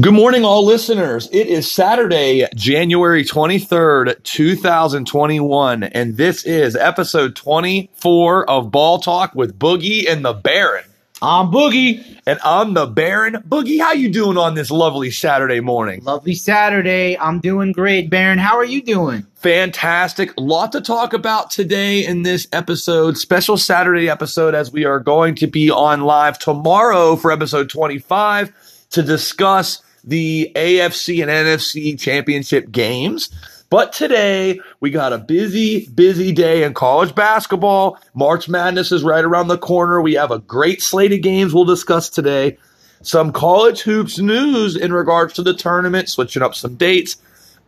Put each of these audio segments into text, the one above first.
Good morning, all listeners. It is Saturday, January 23rd, 2021, and this is episode 24 of Ball Talk with Boogie and the Baron. I'm Boogie. And I'm the Baron. Boogie, how you doing on this lovely Saturday morning? Lovely Saturday. I'm doing great, Baron. How are you doing? Fantastic. Lot to talk about today in this episode, special Saturday episode, as we are going to be on live tomorrow for episode 25 to discuss the AFC and NFC championship games. But today we got a busy, busy day in college basketball. March Madness is right around the corner. We have a great slate of games we'll discuss today. Some college hoops news in regards to the tournament, switching up some dates,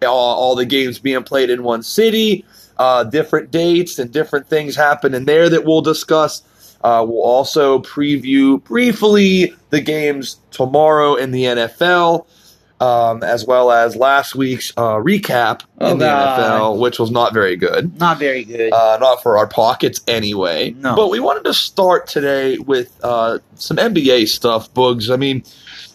all, all the games being played in one city, uh, different dates and different things happen in there that we'll discuss. Uh, we'll also preview briefly the games tomorrow in the NFL um, as well as last week's uh, recap in the God. NFL, which was not very good. Not very good. Uh, not for our pockets anyway. No. But we wanted to start today with uh, some NBA stuff, Boogs. I mean,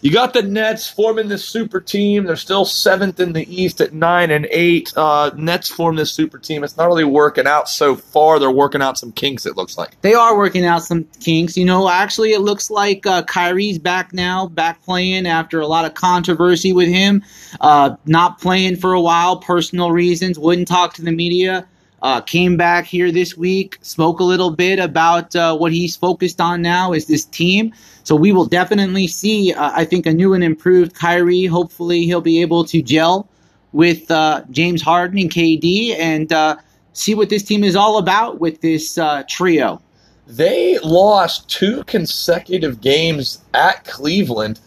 you got the Nets forming this super team. They're still seventh in the East at nine and eight. Uh, Nets formed this super team. It's not really working out so far. They're working out some kinks, it looks like. they are working out some kinks. You know, actually, it looks like uh, Kyrie's back now, back playing after a lot of controversy with him. Uh, not playing for a while, personal reasons, wouldn't talk to the media. Uh, came back here this week, spoke a little bit about uh, what he's focused on now is this team. So we will definitely see, uh, I think, a new and improved Kyrie. Hopefully, he'll be able to gel with uh, James Harden and KD and uh, see what this team is all about with this uh, trio. They lost two consecutive games at Cleveland,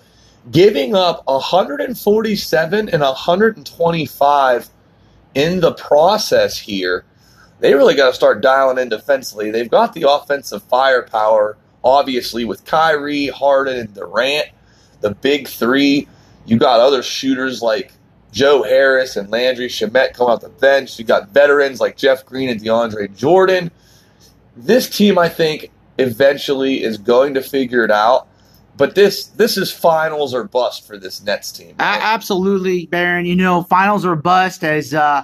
giving up 147 and 125 in the process here. They really got to start dialing in defensively. They've got the offensive firepower, obviously, with Kyrie, Harden, and Durant, the big three. You got other shooters like Joe Harris and Landry Shamet come off the bench. You got veterans like Jeff Green and DeAndre Jordan. This team, I think, eventually is going to figure it out. But this this is finals or bust for this Nets team. A- absolutely, Baron. You know, finals or bust as uh,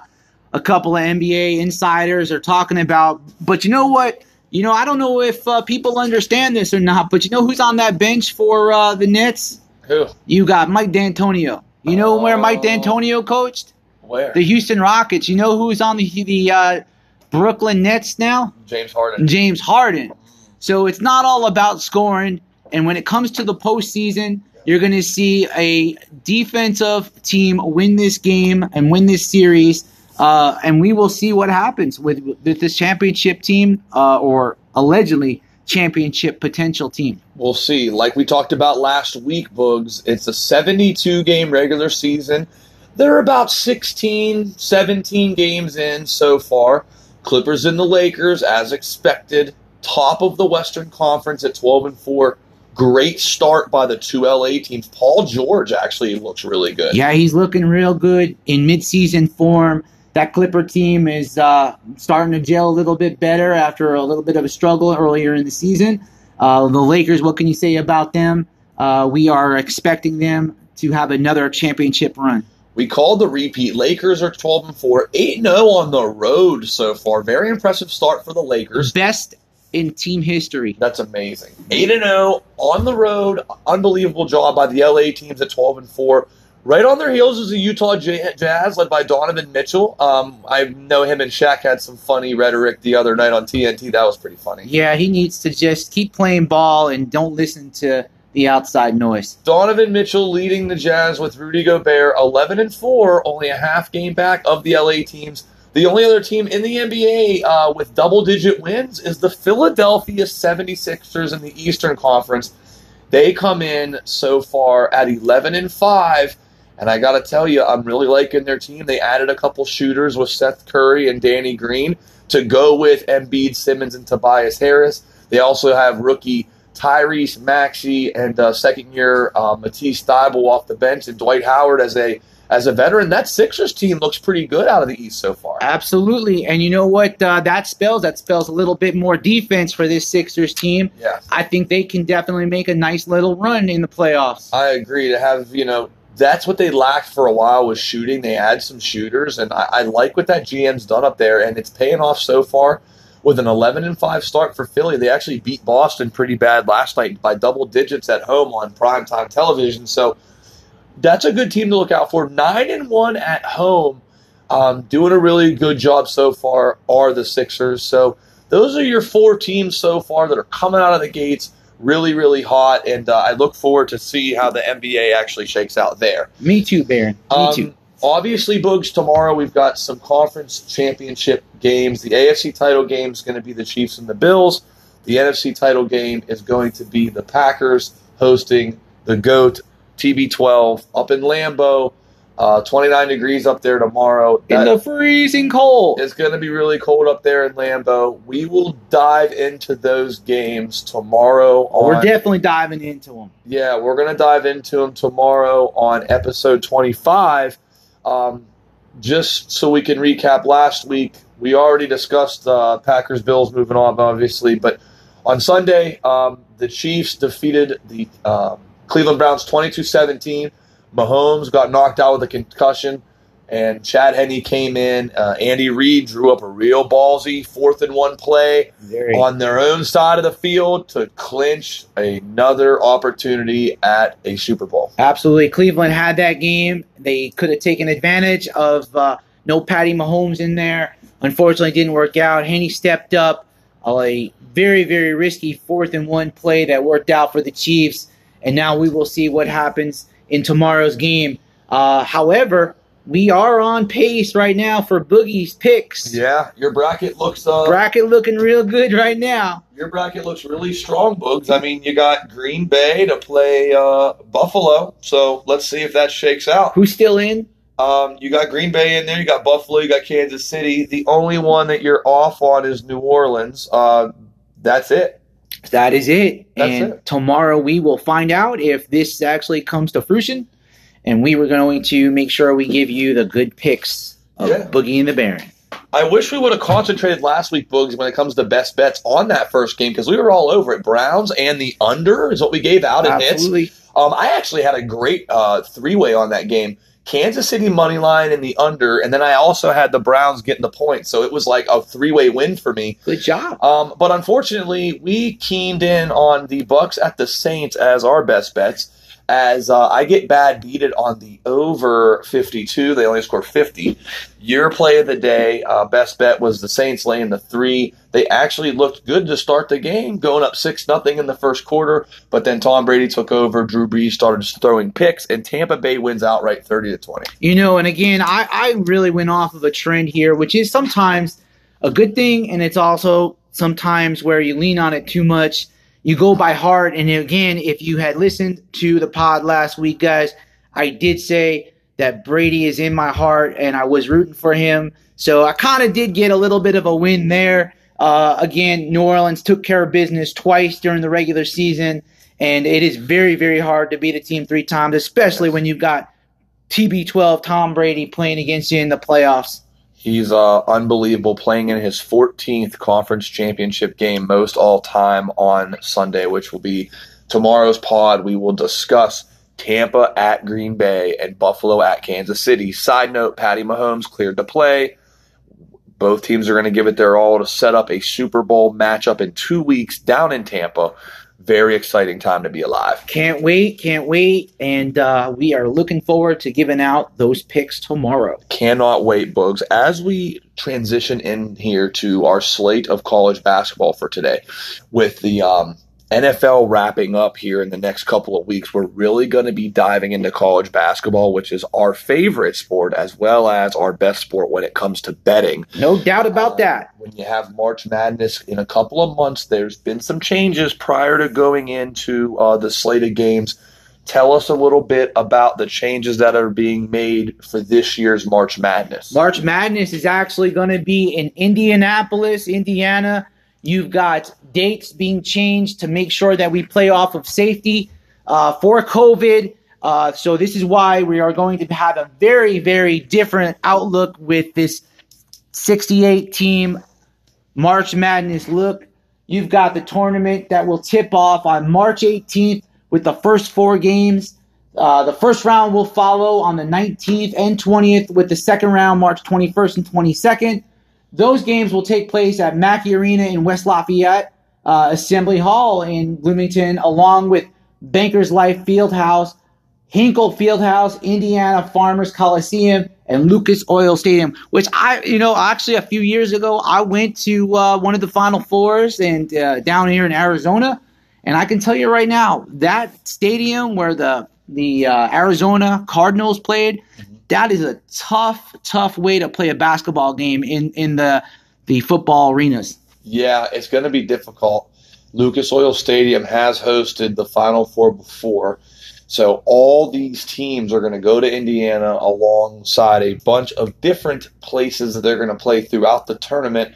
a couple of NBA insiders are talking about. But you know what? You know, I don't know if uh, people understand this or not, but you know who's on that bench for uh, the Nets? Who? You got Mike D'Antonio. You know where Mike Oh. D'Antonio coached? Where? The Houston Rockets. You know who's on the the uh, Brooklyn Nets now? James Harden. James Harden. So it's not all about scoring. And when it comes to the postseason, you're going to see a defensive team win this game and win this series. Uh, and we will see what happens with, with this championship team uh, or allegedly championship potential team. We'll see. Like we talked about last week, Boogs, it's a 72 game regular season. They're about 16, 17 games in so far. Clippers and the Lakers, as expected, top of the Western Conference at 12 and 4. Great start by the two LA teams. Paul George actually looks really good. Yeah, he's looking real good in midseason form. That Clipper team is uh, starting to gel a little bit better after a little bit of a struggle earlier in the season. Uh, the Lakers, what can you say about them? Uh, we are expecting them to have another championship run. We called the repeat. Lakers are 12 and 4, 8 0 on the road so far. Very impressive start for the Lakers. Best in team history. That's amazing. 8 and 0 on the road. Unbelievable job by the LA teams at 12 and 4. Right on their heels is the Utah Jazz led by Donovan Mitchell. Um, I know him and Shaq had some funny rhetoric the other night on TNT. That was pretty funny. Yeah, he needs to just keep playing ball and don't listen to the outside noise. Donovan Mitchell leading the Jazz with Rudy Gobert 11 and 4, only a half game back of the LA teams. The only other team in the NBA uh, with double digit wins is the Philadelphia 76ers in the Eastern Conference. They come in so far at 11 and 5. And I got to tell you, I'm really liking their team. They added a couple shooters with Seth Curry and Danny Green to go with Embiid, Simmons, and Tobias Harris. They also have rookie Tyrese Maxey and uh, second year uh, Matisse Thybulle off the bench, and Dwight Howard as a as a veteran. That Sixers team looks pretty good out of the East so far. Absolutely. And you know what uh, that spells? That spells a little bit more defense for this Sixers team. Yeah, I think they can definitely make a nice little run in the playoffs. I agree. To have you know that's what they lacked for a while was shooting. They had some shooters, and I, I like what that GM's done up there, and it's paying off so far. With an 11 and 5 start for Philly, they actually beat Boston pretty bad last night by double digits at home on primetime television. So that's a good team to look out for. 9 and 1 at home, um, doing a really good job so far, are the Sixers. So those are your four teams so far that are coming out of the gates really, really hot, and uh, I look forward to see how the NBA actually shakes out there. Me too, Baron. Me Um, too. Obviously, Boogs, tomorrow we've got some conference championship games. The AFC title game is going to be the Chiefs and the Bills. The NFC title game is going to be the Packers hosting the GOAT TB12 up in Lambeau. Uh, 29 degrees up there tomorrow. In That- the freezing cold. it's going to be really cold up there in Lambeau. We will dive into those games tomorrow. On, We're definitely diving into them. yeah, we're going to dive into them tomorrow on episode 25. Um, just so we can recap last week, we already discussed uh, Packers Bills moving on, obviously, but on Sunday, um, the Chiefs defeated the um, Cleveland Browns 22 17. Mahomes got knocked out with a concussion, and Chad Henne came in. Uh, Andy Reid drew up a real ballsy fourth and one play Very. on their own side of the field to clinch another opportunity at a Super Bowl. Absolutely. Cleveland had that game. They could have taken advantage of uh, no Patty Mahomes in there. Unfortunately, it didn't work out. Henne stepped up a very, very risky fourth and one play that worked out for the Chiefs. And now we will see what happens in tomorrow's game. Uh, however, we are on pace right now for Boogie's picks. Yeah, your bracket looks uh, Bracket looking real good right now. your bracket looks really strong, Boogs. I mean, you got Green Bay to play uh, Buffalo, so let's see if that shakes out. Who's still in? Um, you got Green Bay in there, you got Buffalo, you got Kansas City. The only one that you're off on is New Orleans. Uh, that's it. That is it. That's and it. tomorrow we will find out if this actually comes to fruition. And we were going to make sure we give you the good picks of Yeah. Boogie and the Baron. I wish we would have concentrated last week, Boogs, when it comes to best bets on that first game because we were all over it. Browns and the under is what we gave out in hits. Um, I actually had a great uh, three way on that game. Kansas City money line and the under, and then I also had the Browns getting the points. So it was like a three way win for me. Good job. Um, but unfortunately, we keened in on the Bucks at the Saints as our best bets. As uh, I get bad beated on the over 52, they only scored 50. Your play of the day, uh, best bet was the Saints laying the three. They actually looked good to start the game, going up six nothing in the first quarter. But then Tom Brady took over. Drew Brees started throwing picks, and Tampa Bay wins outright 30 to 20. You know, and again, I, I really went off of a trend here, which is sometimes a good thing, and it's also sometimes where you lean on it too much. You go by heart, and again, if you had listened to the pod last week, guys, I did say that Brady is in my heart, and I was rooting for him. So I kind of did get a little bit of a win there. Uh, again, New Orleans took care of business twice during the regular season, and it is very, very hard to beat a team three times, especially when you've got TB12 Tom Brady playing against you in the playoffs. He's uh, unbelievable, playing in his 14th conference championship game, most all time on Sunday, which will be tomorrow's pod. We will discuss Tampa at Green Bay and Buffalo at Kansas City. Side note: Patty Mahomes cleared to play. Both teams are going to give it their all to set up a Super Bowl matchup in two weeks down in Tampa. Very exciting time to be alive. Can't wait, can't wait, and uh, we are looking forward to giving out those picks tomorrow. Cannot wait, Bugs. As we transition in here to our slate of college basketball for today, with the um, NFL wrapping up here in the next couple of weeks, we're really going to be diving into college basketball, which is our favorite sport as well as our best sport when it comes to betting. No doubt about that. When you have March Madness in a couple of months, there's been some changes prior to going into uh, the slate of games. Tell us a little bit about the changes that are being made for this year's March Madness. March Madness is actually going to be in Indianapolis, Indiana. You've got dates being changed to make sure that we play off of safety uh, for COVID. Uh, so this is why we are going to have a very, very different outlook with this 68 team March Madness look. You've got the tournament that will tip off on March 18th with the first four games. Uh, the first round will follow on the 19th and 20th, with the second round March 21st and 22nd. Those games will take place at Mackey Arena in West Lafayette, uh, Assembly Hall in Bloomington, along with Bankers Life Fieldhouse, Hinkle Fieldhouse, Indiana Farmers Coliseum, and Lucas Oil Stadium. Which I, you know, actually a few years ago, I went to uh, one of the Final Fours and uh, down here in Arizona, and I can tell you right now that stadium where the the uh, Arizona Cardinals played, that is a tough, tough way to play a basketball game in in the the football arenas. Yeah, it's going to be difficult. Lucas Oil Stadium has hosted the Final Four before. So all these teams are going to go to Indiana alongside a bunch of different places that they're going to play throughout the tournament.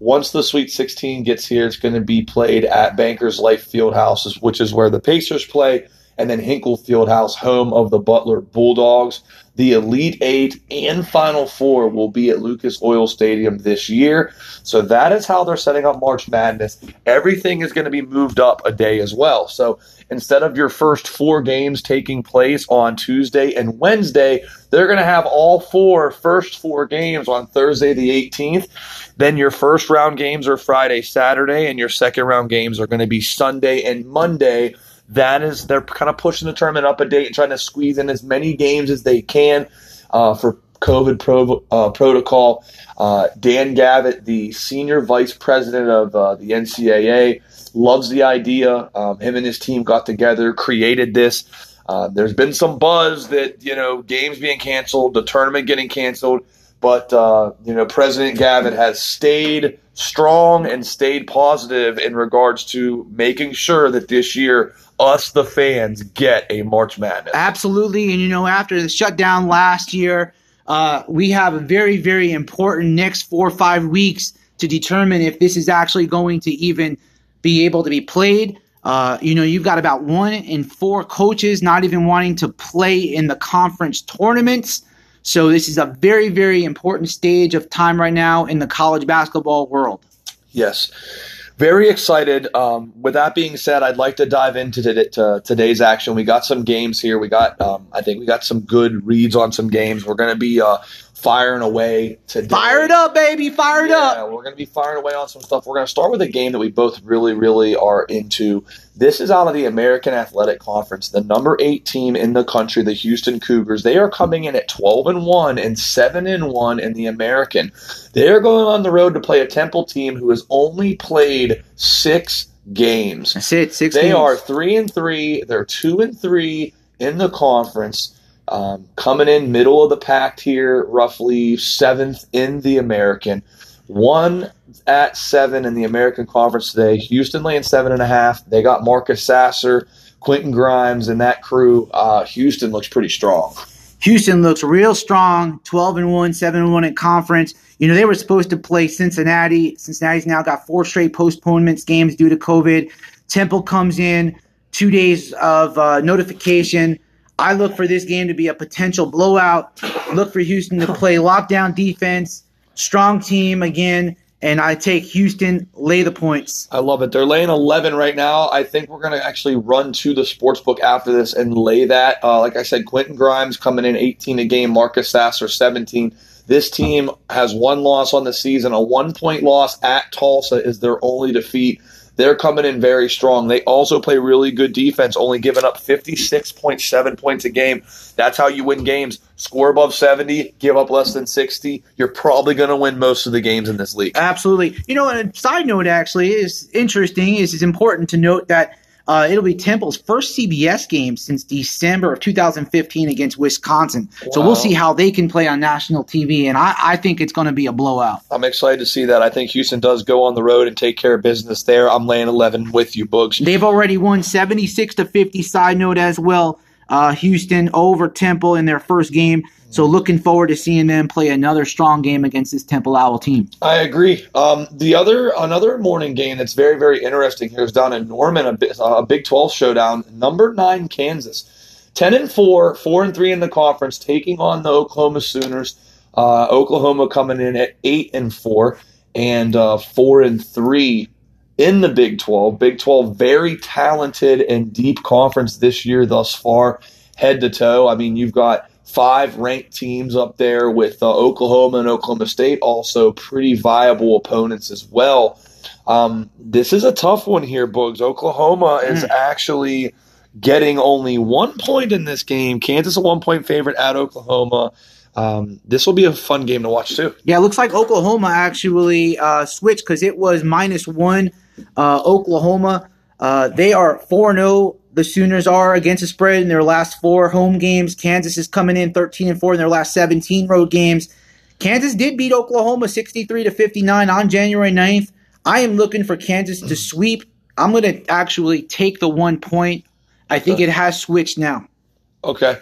Once the Sweet 16 gets here, it's going to be played at Bankers Life Fieldhouse, which is where the Pacers play, and then Hinkle Fieldhouse, home of the Butler Bulldogs. The Elite Eight and Final Four will be at Lucas Oil Stadium this year. So that is how they're setting up March Madness. Everything is going to be moved up a day as well. So instead of your first four games taking place on Tuesday and Wednesday, they're going to have all four first four games on Thursday the 18th. Then your first round games are Friday, Saturday, and your second round games are going to be Sunday and Monday that is they're kind of pushing the tournament up a date and trying to squeeze in as many games as they can uh, for COVID pro, uh, protocol. Uh, Dan Gavitt, the senior vice president of uh, the NCAA, loves the idea. Um, him and his team got together, created this. Uh, there's been some buzz that you know games being canceled, the tournament getting canceled, but uh, you know President Gavitt has stayed strong and stayed positive in regards to making sure that this year us, the fans, get a March Madness. Absolutely. And, you know, after the shutdown last year, uh, we have a very, very important next four or five weeks to determine if this is actually going to even be able to be played. Uh, you know, you've got about one in four coaches not even wanting to play in the conference tournaments. So this is a very, very important stage of time right now in the college basketball world. Yes very excited. Um, with that being said, I'd like to dive into to today's action. We got some games here. We got, um, I think we got some good reads on some games. We're going to be uh, firing away today. Fire it up, baby! Fire it yeah, up. We're going to be firing away on some stuff. We're going to start with a game that we both really, really are into. This is out of the American Athletic Conference, the number eight team in the country, the Houston Cougars. They are coming in at twelve and one and seven and one in the American. They are going on the road to play a Temple team who has only played six games. That's it. Six. They games. are three and three. They're two and three in the conference. Um, coming in middle of the pack here, roughly seventh in the American. One at seven in the American Conference today. Houston laying seven and a half. They got Marcus Sasser, Quentin Grimes, and that crew. Uh, Houston looks pretty strong. Houston looks real strong, 12 and 1, 7 and 1 in conference. You know, they were supposed to play Cincinnati. Cincinnati's now got four straight postponements games due to COVID. Temple comes in, two days of uh, notification. I look for this game to be a potential blowout. Look for Houston to play lockdown defense, strong team again, and I take Houston lay the points. I love it. They're laying 11 right now. I think we're going to actually run to the sports book after this and lay that. Uh, like I said, Quentin Grimes coming in 18 a game, Marcus Sasser 17. This team has one loss on the season. A one point loss at Tulsa is their only defeat. They're coming in very strong. They also play really good defense, only giving up 56.7 points a game. That's how you win games. Score above 70, give up less than 60. You're probably going to win most of the games in this league. Absolutely. You know, a side note actually is interesting. Is it's important to note that uh, it'll be Temple's first CBS game since December of 2015 against Wisconsin. Wow. So we'll see how they can play on national TV, and I, I think it's going to be a blowout. I'm excited to see that. I think Houston does go on the road and take care of business there. I'm laying 11 with you, Boogs. They've already won 76 to 50. Side note as well. Uh, Houston over Temple in their first game. So looking forward to seeing them play another strong game against this Temple Owl team. I agree. Um, the other another morning game that's very very interesting here is down in Norman, a, a Big Twelve showdown. Number nine Kansas, ten and four, four and three in the conference, taking on the Oklahoma Sooners. Uh, Oklahoma coming in at eight and four and uh, four and three in the Big 12. Big 12, very talented and deep conference this year thus far head to toe. I mean, you've got five ranked teams up there with uh, Oklahoma and Oklahoma State, also pretty viable opponents as well. Um, this is a tough one here, Bugs. Oklahoma is Mm. actually getting only one point in this game. Kansas a one point favorite at Oklahoma. Um, this will be a fun game to watch too. Yeah, it looks like Oklahoma actually uh, switched because it was minus one. Uh, Oklahoma, uh, they are 4 0. The Sooners are against the spread in their last four home games. Kansas is coming in 13 and 4 in their last 17 road games. Kansas did beat Oklahoma 63 to 59 on January 9th. I am looking for Kansas to sweep. I'm going to actually take the one point. I think it has switched now. Okay.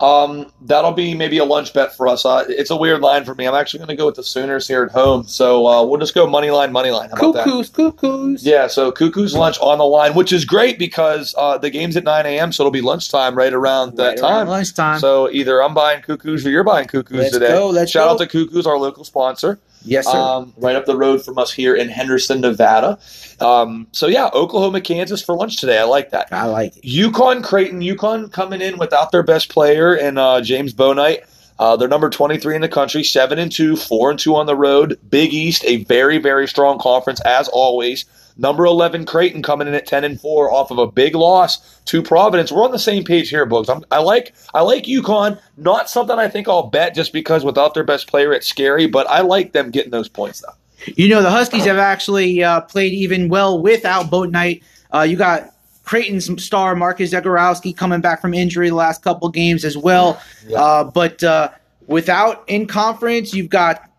Um, that'll be maybe a lunch bet for us. Uh, it's a weird line for me. I'm actually going to go with the Sooners here at home. So uh, we'll just go money line, money line. How about that? Cuckoos, cuckoos. Yeah, so Cuckoo's lunch on the line, which is great because uh, the game's at 9 a.m., so it'll be lunchtime right around that Right around time. lunchtime. So either I'm buying Cuckoos or you're buying Cuckoos Let's today. go, let's Shout go. out to Cuckoos, our local sponsor, yes, sir. um, right up the road from us here in Henderson, Nevada. Um, so yeah, Oklahoma, Kansas for lunch today. I like that. I like it. UConn Creighton, UConn coming in without their best player and uh, James Bouknight. Uh, they're number 23 in the country, 7 and 2, 4 and 2 on the road. Big East, a very, very strong conference as always. Number 11 Creighton coming in at 10 and 4 off of a big loss to Providence. We're on the same page here, Books. I'm, I like I like UConn. Not something I think I'll bet just because without their best player it's scary, but I like them getting those points though. You know, the Huskies have actually uh, played even well without Bouknight. Uh, you got Creighton's star Marcus Zegarowski coming back from injury the last couple games as well. Yeah. Uh, but uh, without in conference, you've got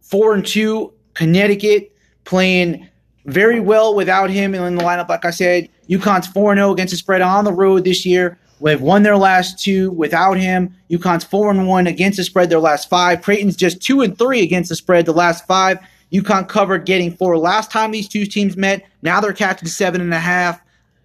four and two Connecticut playing very well without him in the lineup. Like I said, UConn's four and zero against the spread on the road this year. They've won their last two without him. UConn's four and one against the spread their last five. Creighton's just two and three against the spread the last five. UConn covered getting four last time these two teams met. Now they're catching seven and a half.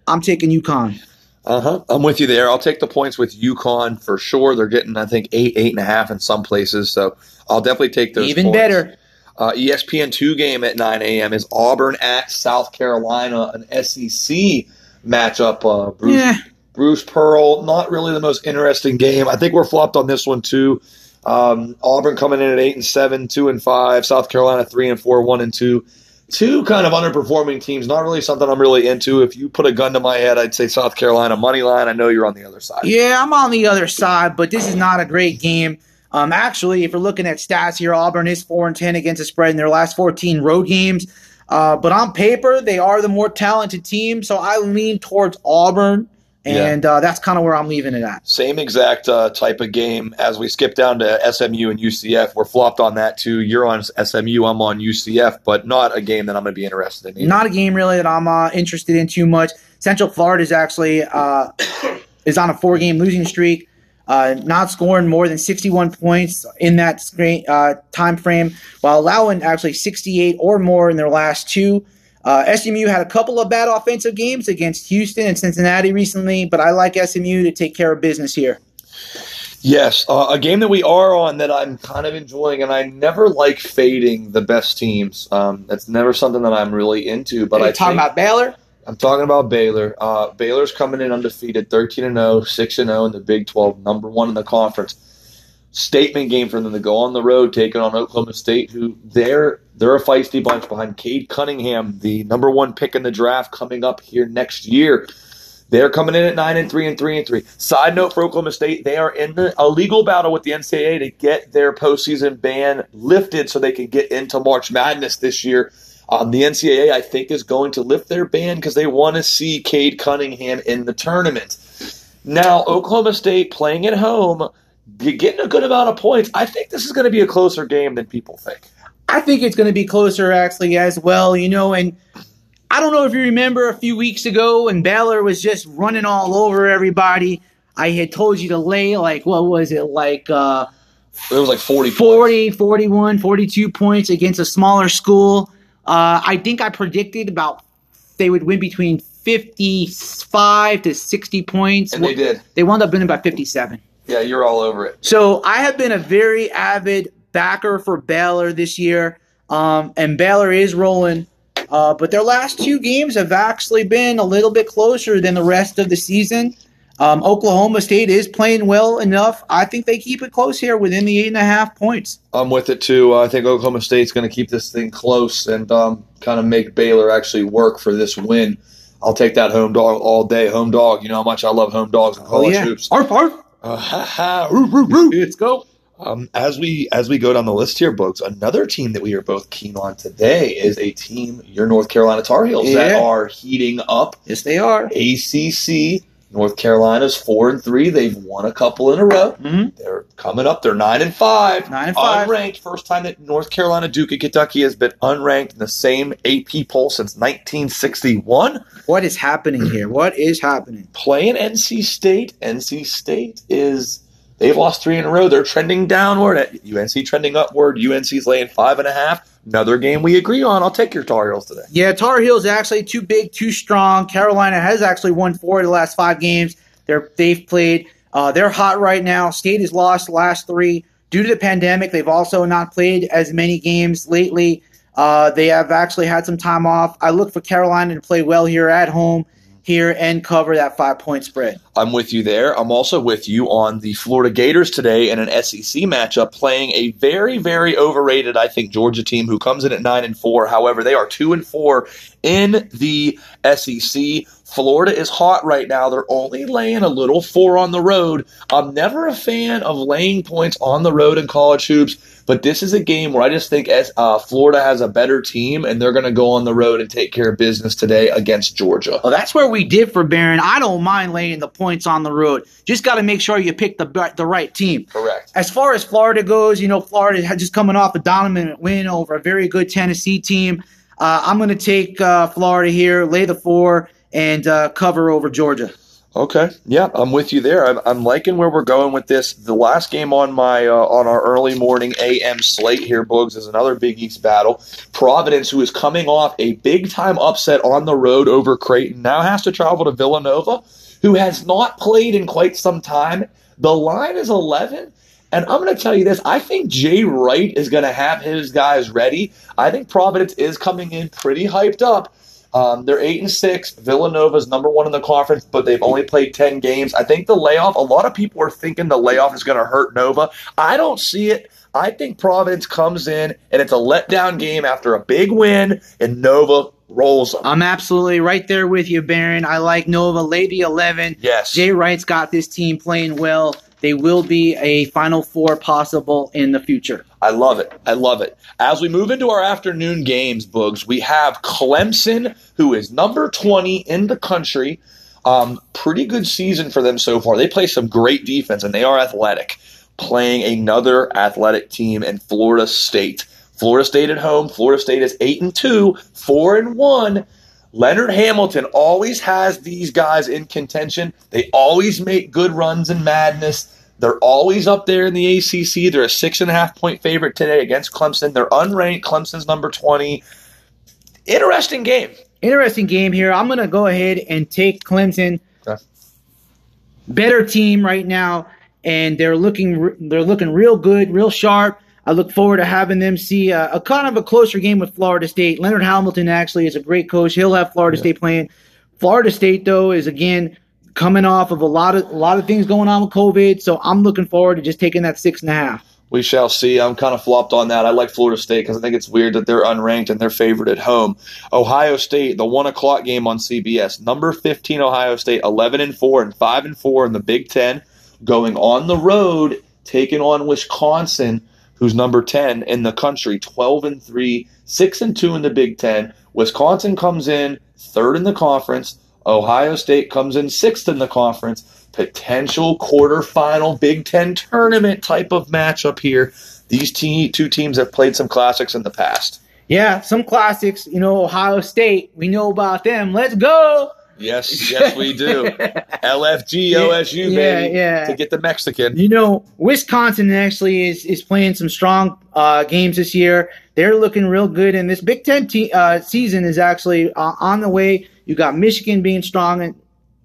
I'm taking UConn. Uh huh. I'm with you there. I'll take the points with UConn for sure. They're getting, I think, eight, eight and a half in some places. So I'll definitely take those. Even points. better. Uh, ESPN two game at 9 a.m. is Auburn at South Carolina, an SEC matchup. Uh, Bruce, Yeah. Bruce Pearl, not really the most interesting game. I think we're flopped on this one too. Um, Auburn coming in at eight and seven, two and five. South Carolina three and four, one and two. Two kind of underperforming teams. Not really something I'm really into. If you put a gun to my head, I'd say South Carolina money line. I know you're on the other side. Yeah, I'm on the other side, but this is not a great game. Um, actually, if you're looking at stats here, Auburn is four and ten against the spread in their last 14 road games. Uh, but on paper, they are the more talented team, so I lean towards Auburn, and uh, that's kind of where I'm leaving it at. Same exact uh, type of game as we skip down to SMU and UCF. We're flopped on that too. You're on SMU, I'm on UCF, but not a game that I'm going to be interested in. Either. Not a game really that I'm uh, interested in too much. Central Florida is actually uh, is on a four game losing streak, uh, not scoring more than 61 points in that screen, uh, time frame, while allowing actually 68 or more in their last two. Uh, SMU had a couple of bad offensive games against Houston and Cincinnati recently, but I like SMU to take care of business here. Yes, uh, a game that we are on that I'm kind of enjoying, and I never like fading the best teams. Um, that's never something that I'm really into. But I talking think- about Baylor? I'm talking about Baylor. Uh, Baylor's coming in undefeated, 13 and 0, 6 and 0 in the Big 12, number one in the conference. Statement game for them to go on the road, taking on Oklahoma State, who they're they're a feisty bunch behind Cade Cunningham, the number one pick in the draft, coming up here next year. They're coming in at nine and three and three and three. Side note for Oklahoma State, they are in the, a legal battle with the NCAA to get their postseason ban lifted so they can get into March Madness this year. Um, the NCAA, I think, is going to lift their ban because they want to see Cade Cunningham in the tournament. Now, Oklahoma State playing at home, getting a good amount of points. I think this is going to be a closer game than people think. I think it's going to be closer actually as well, you know, and I don't know if you remember a few weeks ago when Baylor was just running all over everybody. I had told you to lay like what was it like uh It was like 40 points. 40, 41, 42 points against a smaller school. Uh, I think I predicted about they would win between 55 to 60 points. And they did. They wound up winning by 57. Yeah, you're all over it. So I have been a very avid backer for Baylor this year, um, and Baylor is rolling. Uh, but their last two games have actually been a little bit closer than the rest of the season. Um, Oklahoma State is playing well enough. I think they keep it close here within the eight and a half points. I'm with it too. I think Oklahoma State's going to keep this thing close and um, kind of make Baylor actually work for this win. I'll take that home dog all day. Home dog. You know how much I love home dogs in college oh, yeah. hoops. Arf, arf. Uh, ha, ha, roo, roo, roo. Let's go. Um, as we as we go down the list here, folks, another team that we are both keen on today is a team, your North Carolina Tar Heels, Yeah. that are heating up. Yes, they are. ACC North Carolina's four and three. They've won a couple in a row. Mhm. They're coming up. They're nine and five. Nine and five. Unranked. First time that North Carolina, Duke, and Kentucky has been unranked in the same AP poll since 1961. What is happening here? What is happening? Playing NC State. NC State is they've lost three in a row. They're trending downward. At UNC trending upward. UNC's laying five and a half. Another game we agree on. I'll take your Tar Heels today. Yeah, Tar Heels actually too big, too strong. Carolina has actually won four of the last five games. They're they've played. Uh, they're hot right now. State has lost the last three due to the pandemic. They've also not played as many games lately. Uh, they have actually had some time off. I look for Carolina to play well here at home, here and cover that five point spread. I'm with you there. I'm also with you on the Florida Gators today in an SEC matchup, playing a very, very overrated, I think, Georgia team who comes in at nine and four. However, they are two and four in the SEC. Florida is hot right now. They're only laying a little four on the road. I'm never a fan of laying points on the road in college hoops, but this is a game where I just think as uh, Florida has a better team and they're going to go on the road and take care of business today against Georgia. Well, that's where we did for Baron. I don't mind laying the points on the road. Just got to make sure you pick the the right team. Correct. As far as Florida goes, you know, Florida had just coming off a dominant win over a very good Tennessee team. Uh, I'm going to take uh, Florida here, lay the four, and uh, cover over Georgia. Okay, yeah, I'm with you there. I'm, I'm liking where we're going with this. The last game on my uh, on our early morning AM slate here, Boogs, is another Big East battle. Providence, who is coming off a big time upset on the road over Creighton, now has to travel to Villanova, who has not played in quite some time. The line is 11. And I'm going to tell you this. I think Jay Wright is going to have his guys ready. I think Providence is coming in pretty hyped up. Um, they're eight and six. Villanova's number one in the conference, but they've only played ten games. I think the layoff. A lot of people are thinking the layoff is going to hurt Nova. I don't see it. I think Providence comes in and it's a letdown game after a big win, and Nova rolls them. I'm absolutely right there with you, Baron. I like Nova, Lady 11. Yes. Jay Wright's got this team playing well. They will be a Final Four possible in the future. I love it. I love it. As we move into our afternoon games, Boogs, we have Clemson, who is number 20 in the country. Um, pretty good season for them so far. They play some great defense, and they are athletic. Playing another athletic team in Florida State. Florida State at home. Florida State is 8 and 2, 4 and 1. Leonard Hamilton always has these guys in contention. They always make good runs in madness. They're always up there in the ACC. They're a six and a half point favorite today against Clemson. They're unranked. Clemson's number 20. Interesting game. Interesting game here. I'm going to go ahead and take Clemson. Okay. Better team right now, and they're looking they're looking real good, real sharp. I look forward to having them see a, a kind of a closer game with Florida State. Leonard Hamilton actually is a great coach. He'll have Florida State playing. Florida State though is again coming off of a lot of a lot of things going on with COVID, so I'm looking forward to just taking that six and a half. We shall see. I'm kind of flopped on that. I like Florida State because I think it's weird that they're unranked and they're favored at home. Ohio State, the one o'clock game on CBS. Number 15 Ohio State, 11 and four and five and four in the Big Ten, going on the road, taking on Wisconsin, who's number 10 in the country, 12 and three, six and two in the Big Ten. Wisconsin comes in third in the conference. Ohio State comes in sixth in the conference. Potential quarterfinal Big Ten tournament type of matchup here. These two teams have played some classics in the past. Yeah, some classics. You know, Ohio State. We know about them. Let's go. Yes, yes, we do. LFG, OSU, Yeah, baby, yeah. to get the Mexican. You know, Wisconsin actually is, is playing some strong uh, games this year. They're looking real good, and this Big Ten te- uh, season is actually uh, on the way. You got Michigan being strong, and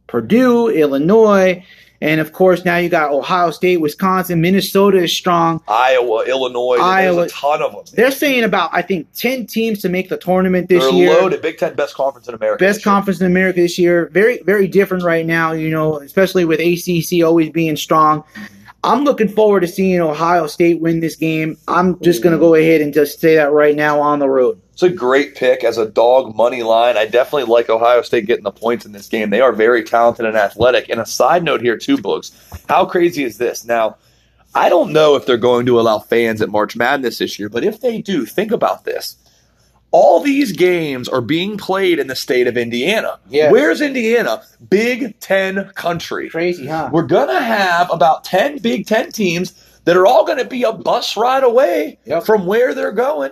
Purdue, Illinois, And of course, now you got Ohio State, Wisconsin, Minnesota is strong. Iowa, Illinois, Iowa. there's a ton of them. They're saying about I think ten teams to make the tournament this They're year. loaded. Big Ten best conference in America. Best conference in America this year. Very, very different right now, you know, especially with ACC always being strong. I'm looking forward to seeing Ohio State win this game. I'm just going to go ahead and just say that right now on the road. It's a great pick as a dog money line. I definitely like Ohio State getting the points in this game. They are very talented and athletic. And a side note here, too, Books. How crazy is this? Now, I don't know if they're going to allow fans at March Madness this year, but if they do, think about this. All these games are being played in the state of Indiana. Yeah. Where's Indiana? Big Ten country. Crazy, huh? We're going to have about 10 Big Ten teams that are all going to be a bus ride away Yep. from where they're going.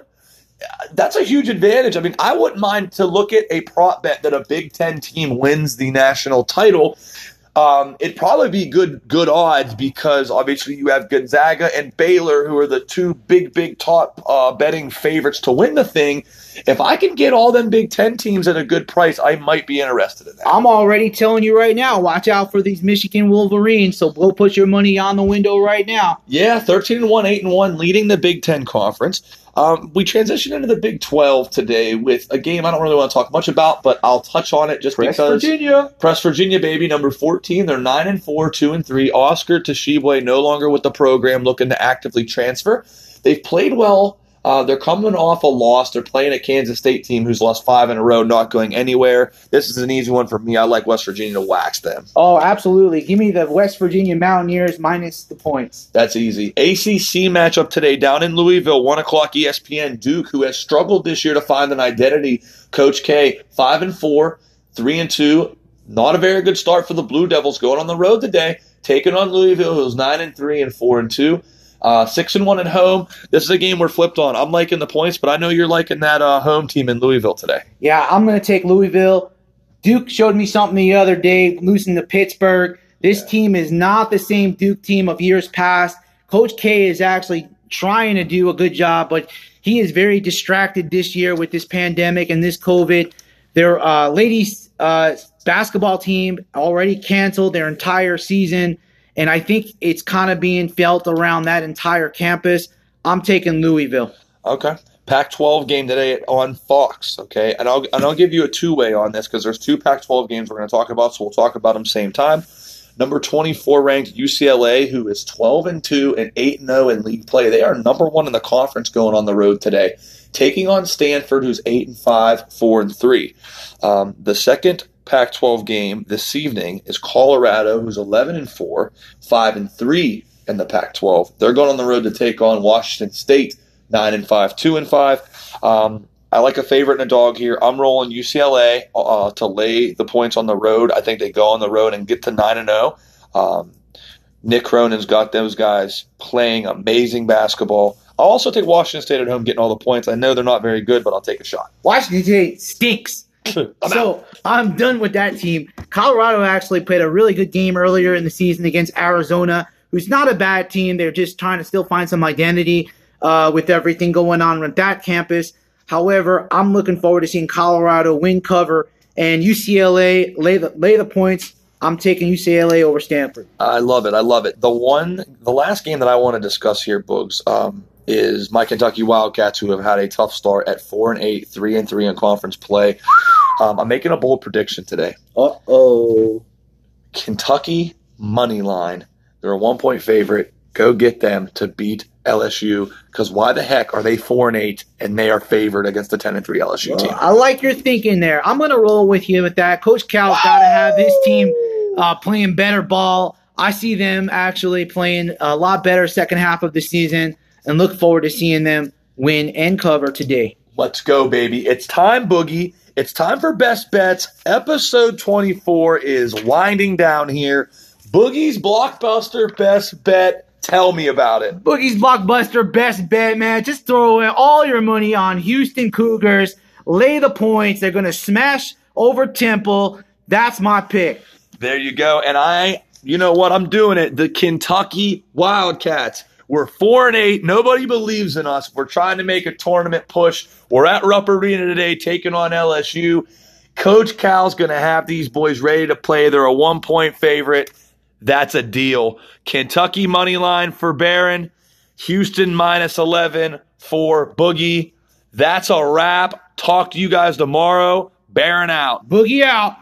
That's a huge advantage. I mean, I wouldn't mind to look at a prop bet that a Big Ten team wins the national title. Um, it'd probably be good good odds because obviously you have Gonzaga and Baylor, who are the two big, big top uh, betting favorites to win the thing. If I can get all them Big Ten teams at a good price, I might be interested in that. I'm already telling you right now, watch out for these Michigan Wolverines. So go put your money on the window right now. Yeah, 13 and 1, 8 and 1, leading the Big Ten Conference. Um, we transition into the Big 12 today with a game I don't really want to talk much about, but I'll touch on it just Press because. Virginia. Press Virginia, baby, number 14. They're 9 and 4, 2 and 3. Oscar Tshiebwe no longer with the program, looking to actively transfer. They've played well. Uh, they're coming off a loss. They're playing a Kansas State team who's lost five in a row, not going anywhere. This is an easy one for me. I like West Virginia to wax them. Oh, absolutely. Give me the West Virginia Mountaineers minus the points. That's easy. ACC matchup today down in Louisville, 1 o'clock ESPN. Duke, who has struggled this year to find an identity. Coach K, 5 and 4, 3 and 2. Not a very good start for the Blue Devils going on the road today, taking on Louisville, who's 9 and 3 and 4 and 2. Uh, six and one at home. This is a game we're flipped on. I'm liking the points, but I know you're liking that uh, home team in Louisville today. Yeah, I'm going to take Louisville. Duke showed me something the other day, losing to Pittsburgh. This team is not the same Duke team of years past. Coach K is actually trying to do a good job, but he is very distracted this year with this pandemic and this COVID. Their uh, ladies uh, basketball team already canceled their entire season, and I think it's kind of being felt around that entire campus. I'm taking Louisville. Okay. Pac-12 game today on Fox. Okay, and I'll and I'll give you a two-way on this because there's two Pac-12 games we're going to talk about, so we'll talk about them same time. Number 24 ranked UCLA, who is 12 and two and 8 and 0 in league play. They are number one in the conference going on the road today, taking on Stanford, who's 8 and 5, 4 and 3. Um, the second Pac-12 game this evening is Colorado, who's 11 and 4, 5 and 3 in the Pac-12. They're going on the road to take on Washington State, 9 and 5, 2 and 5. Um, I like a favorite and a dog here. I'm rolling UCLA uh, to lay the points on the road. I think they go on the road and get to 9 and 0. Um, Mick Cronin's got those guys playing amazing basketball. I'll also take Washington State at home getting all the points. I know they're not very good, but I'll take a shot. Washington State stinks. I'm out. so I'm done with that team. Colorado actually played a really good game earlier in the season against Arizona, who's not a bad team. They're just trying to still find some identity uh, with everything going on with that campus. However, I'm looking forward to seeing Colorado win cover and UCLA lay the lay the points. I'm taking UCLA over Stanford. I love it. I love it. The one, the last game that I want to discuss here, Boogs, um, is my Kentucky Wildcats, who have had a tough start at four and eight, three and three in conference play. Um, I'm making a bold prediction today. Uh oh. Kentucky money line. They're a one point favorite. Go get them to beat LSU because why the heck are they four and eight and they are favored against the ten and three LSU team? I like your thinking there. I'm going to roll with you with that. Coach Cal's got to have his team uh, playing better ball. I see them actually playing a lot better second half of the season and look forward to seeing them win and cover today. Let's go, baby. It's time, Boogie. It's time for Best Bets. Episode 24 is winding down here. Boogie's Blockbuster Best Bet. Tell me about it. Boogie's Blockbuster best bet, man. Just throw in all your money on Houston Cougars. Lay the points. They're going to smash over Temple. That's my pick. There you go. And I, you know what? I'm doing it. The Kentucky Wildcats. We're four and eight. Nobody believes in us. We're trying to make a tournament push. We're at Rupp Arena today, taking on LSU. Coach Cal's going to have these boys ready to play. They're a one point favorite. That's a deal. Kentucky money line for Baron. Houston minus 11 for Boogie. That's a wrap. Talk to you guys tomorrow. Baron out. Boogie out.